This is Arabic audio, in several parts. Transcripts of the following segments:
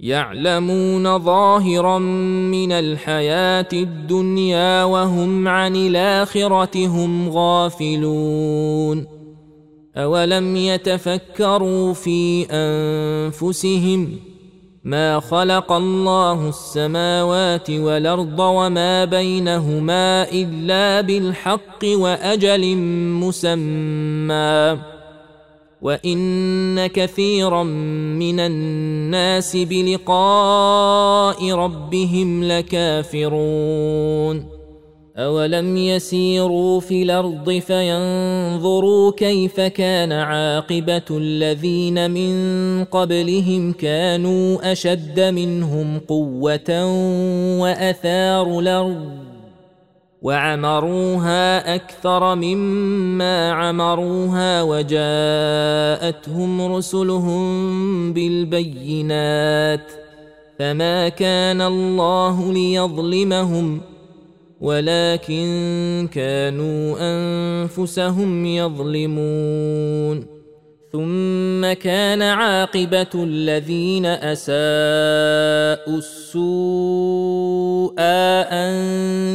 يعلمون ظاهرا من الحياة الدنيا وهم عن الآخرة هم غافلون. أولم يتفكروا في أنفسهم ما خلق الله السماوات والأرض وما بينهما إلا بالحق وأجل مسمى؟ وان كثيرا من الناس بلقاء ربهم لكافرون اولم يسيروا في الأرض فينظروا كيف كان عاقبه الذين من قبلهم كانوا اشد منهم قوه واثاروا الأرض وعمروها أكثر مما عمروها وجاءتهم رسلهم بالبينات فما كان الله ليظلمهم ولكن كانوا أنفسهم يظلمون ثم كان عاقبة الذين أساءوا السوء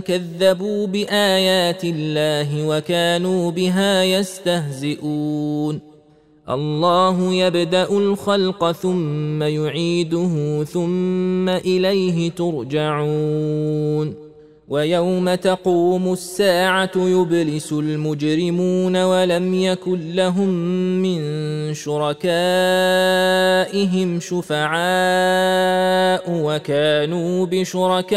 كذبوا بآيات الله وكانوا بها يستهزئون. الله يبدأ الخلق ثم يعيده ثم إليه ترجعون. ويوم تقوم الساعة يبلس المجرمون ولم يكن لهم من شركائهم شفعاء وكانوا بشركائهم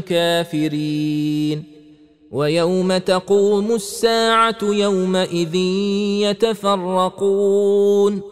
كافرين. ويوم تقوم الساعة يومئذ يتفرقون.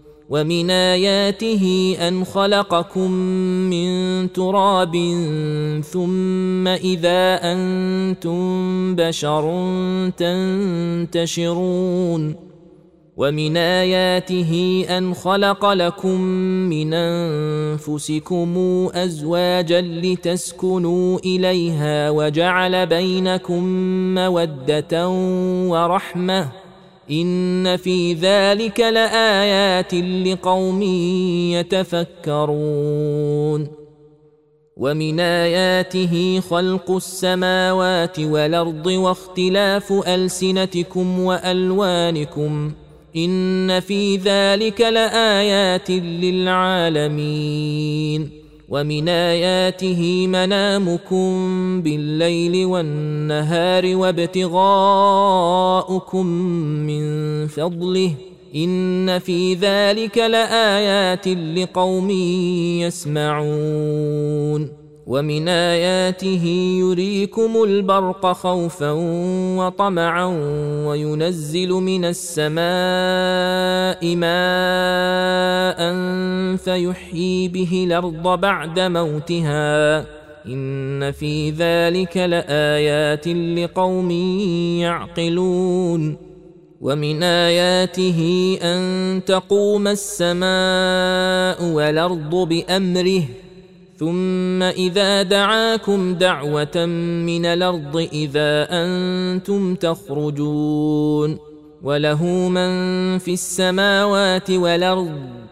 ومن آياته أن خلقكم من تراب ثم إذا أنتم بشر تنتشرون ومن آياته أن خلق لكم من أنفسكم أزواجا لتسكنوا إليها وجعل بينكم مودة ورحمة ان في ذلك لايات لقوم يتفكرون ومن اياته خلق السماوات والارض واختلاف السنتكم والوانكم ان في ذلك لايات للعالمين ومن آياته منامكم بالليل والنهار وابتغاؤكم من فضله. إن في ذلك لآيات لقوم يسمعون. ومن آياته يريكم البرق خوفا وطمعا وينزل من السماء ماء فيحيي به الأرض بعد موتها. إن في ذلك لآيات لقوم يعقلون. ومن آياته أن تقوم السماء والأرض بأمره. ثم إذا دعاكم دعوة من الأرض إذا أنتم تخرجون. وله من في السماوات والأرض.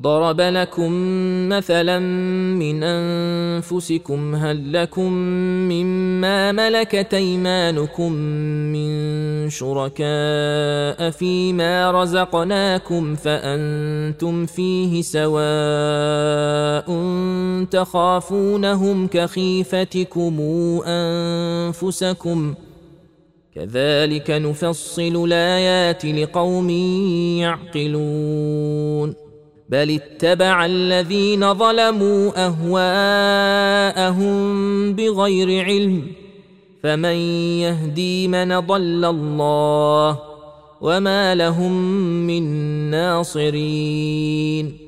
ضرب لكم مثلا من أنفسكم هل لكم مما ملكت أيمانكم من شركاء فيما رزقناكم فأنتم فيه سواء تخافونهم كخيفتكم أنفسكم كذلك نفصل الآيات لقوم يعقلون بل اتبع الذين ظلموا اهواءهم بغير علم فمن يهدي من ضل الله وما لهم من ناصرين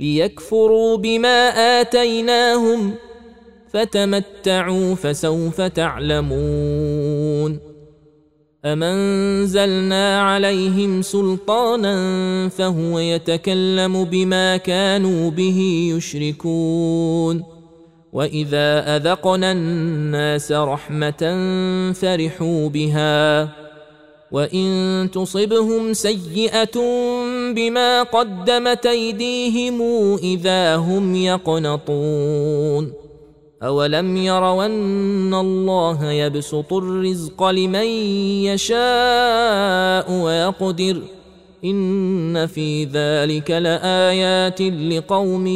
ليكفروا بما آتيناهم فتمتعوا فسوف تعلمون امنزلنا عليهم سلطانا فهو يتكلم بما كانوا به يشركون واذا اذقنا الناس رحمه فرحوا بها وان تصبهم سيئه بما قدمت أيديهم إذا هم يقنطون. أولم يروا أن الله يبسط الرزق لمن يشاء ويقدر؟ إن في ذلك لآيات لقوم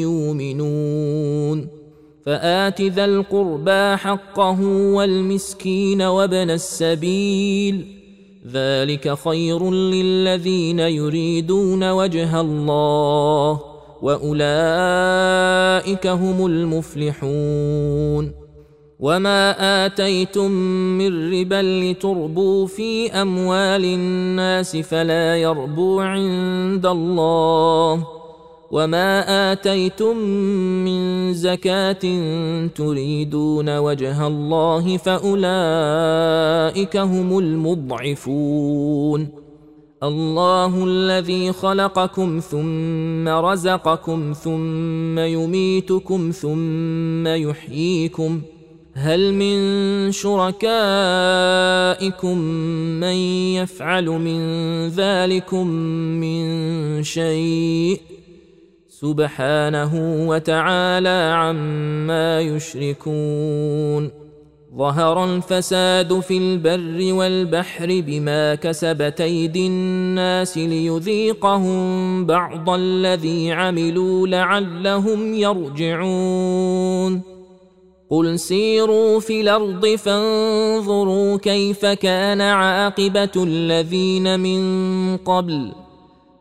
يؤمنون. فآت ذا القربى حقه والمسكين وابن السبيل ذلك خير للذين يريدون وجه الله وأولئك هم المفلحون. وما آتيتم من ربا لتربوا في أموال الناس فلا يربو عند الله. وما اتيتم من زكاه تريدون وجه الله فاولئك هم المضعفون الله الذي خلقكم ثم رزقكم ثم يميتكم ثم يحييكم هل من شركائكم من يفعل من ذلكم من شيء سبحانه وتعالى عما يشركون. ظهر الفساد في البر والبحر بما كسبت أيدي الناس ليذيقهم بعض الذي عملوا لعلهم يرجعون. قل سيروا في الأرض فانظروا كيف كان عاقبة الذين من قبل.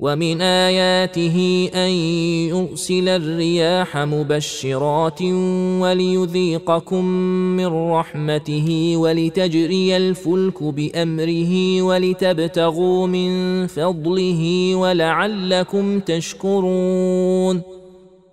ومن آياته أن يرسل الرياح مبشرات وليذيقكم من رحمته ولتجري الفلك بأمره ولتبتغوا من فضله ولعلكم تشكرون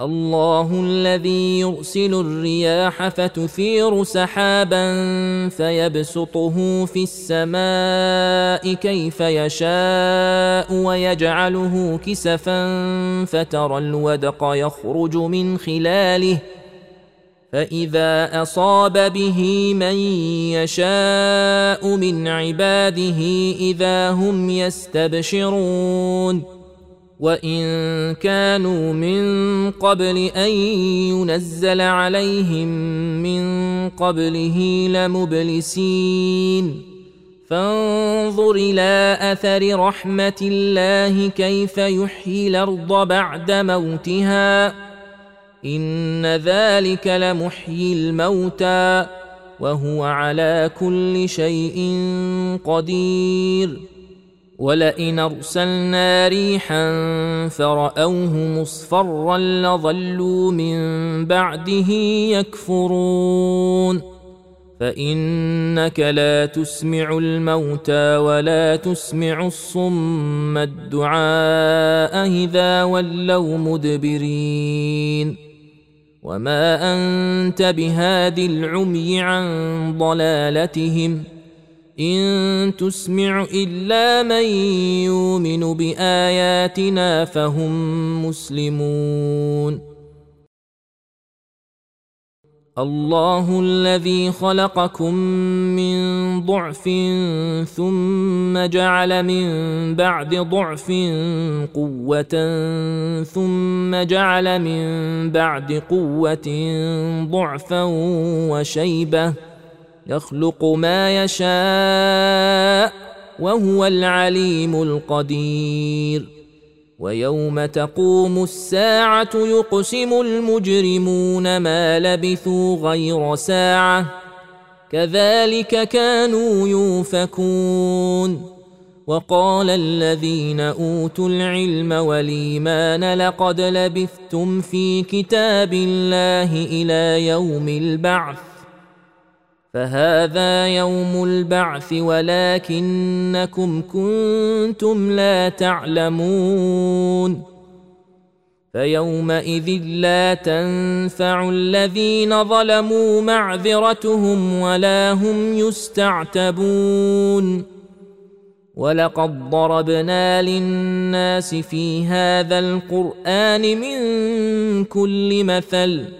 الله الذي يرسل الرياح فتثير سحابا فيبسطه في السماء كيف يشاء ويجعله كسفا فترى الودق يخرج من خلاله فإذا أصاب به من يشاء من عباده إذا هم يستبشرون وان كانوا من قبل ان ينزل عليهم من قبله لمبلسين فانظر إلى اثر رحمه الله كيف يحيي الأرض بعد موتها ان ذلك لمحيي الموتى وهو على كل شيء قدير ولئن ارسلنا ريحا فراوه مصفرا لظلوا من بعده يكفرون فانك لا تسمع الموتى ولا تسمع الصم الدعاء اذا ولوا مدبرين وما انت بهاد العمي عن ضلالتهم إن تسمع إلا من يؤمن بآياتنا فهم مسلمون. الله الذي خلقكم من ضعف ثم جعل من بعد ضعف قوة ثم جعل من بعد قوة ضعفا وشيبة يخلق ما يشاء وهو العليم القدير. ويوم تقوم الساعة يقسم المجرمون ما لبثوا غير ساعة. كذلك كانوا يوفكون. وقال الذين أوتوا العلم والإيمان لقد لبثتم في كتاب الله إلى يوم البعث. فهذا يوم البعث ولكنكم كنتم لا تعلمون فيومئذ لا تنفع الذين ظلموا معذرتهم ولا هم يستعتبون ولقد ضربنا للناس في هذا القرآن من كل مثل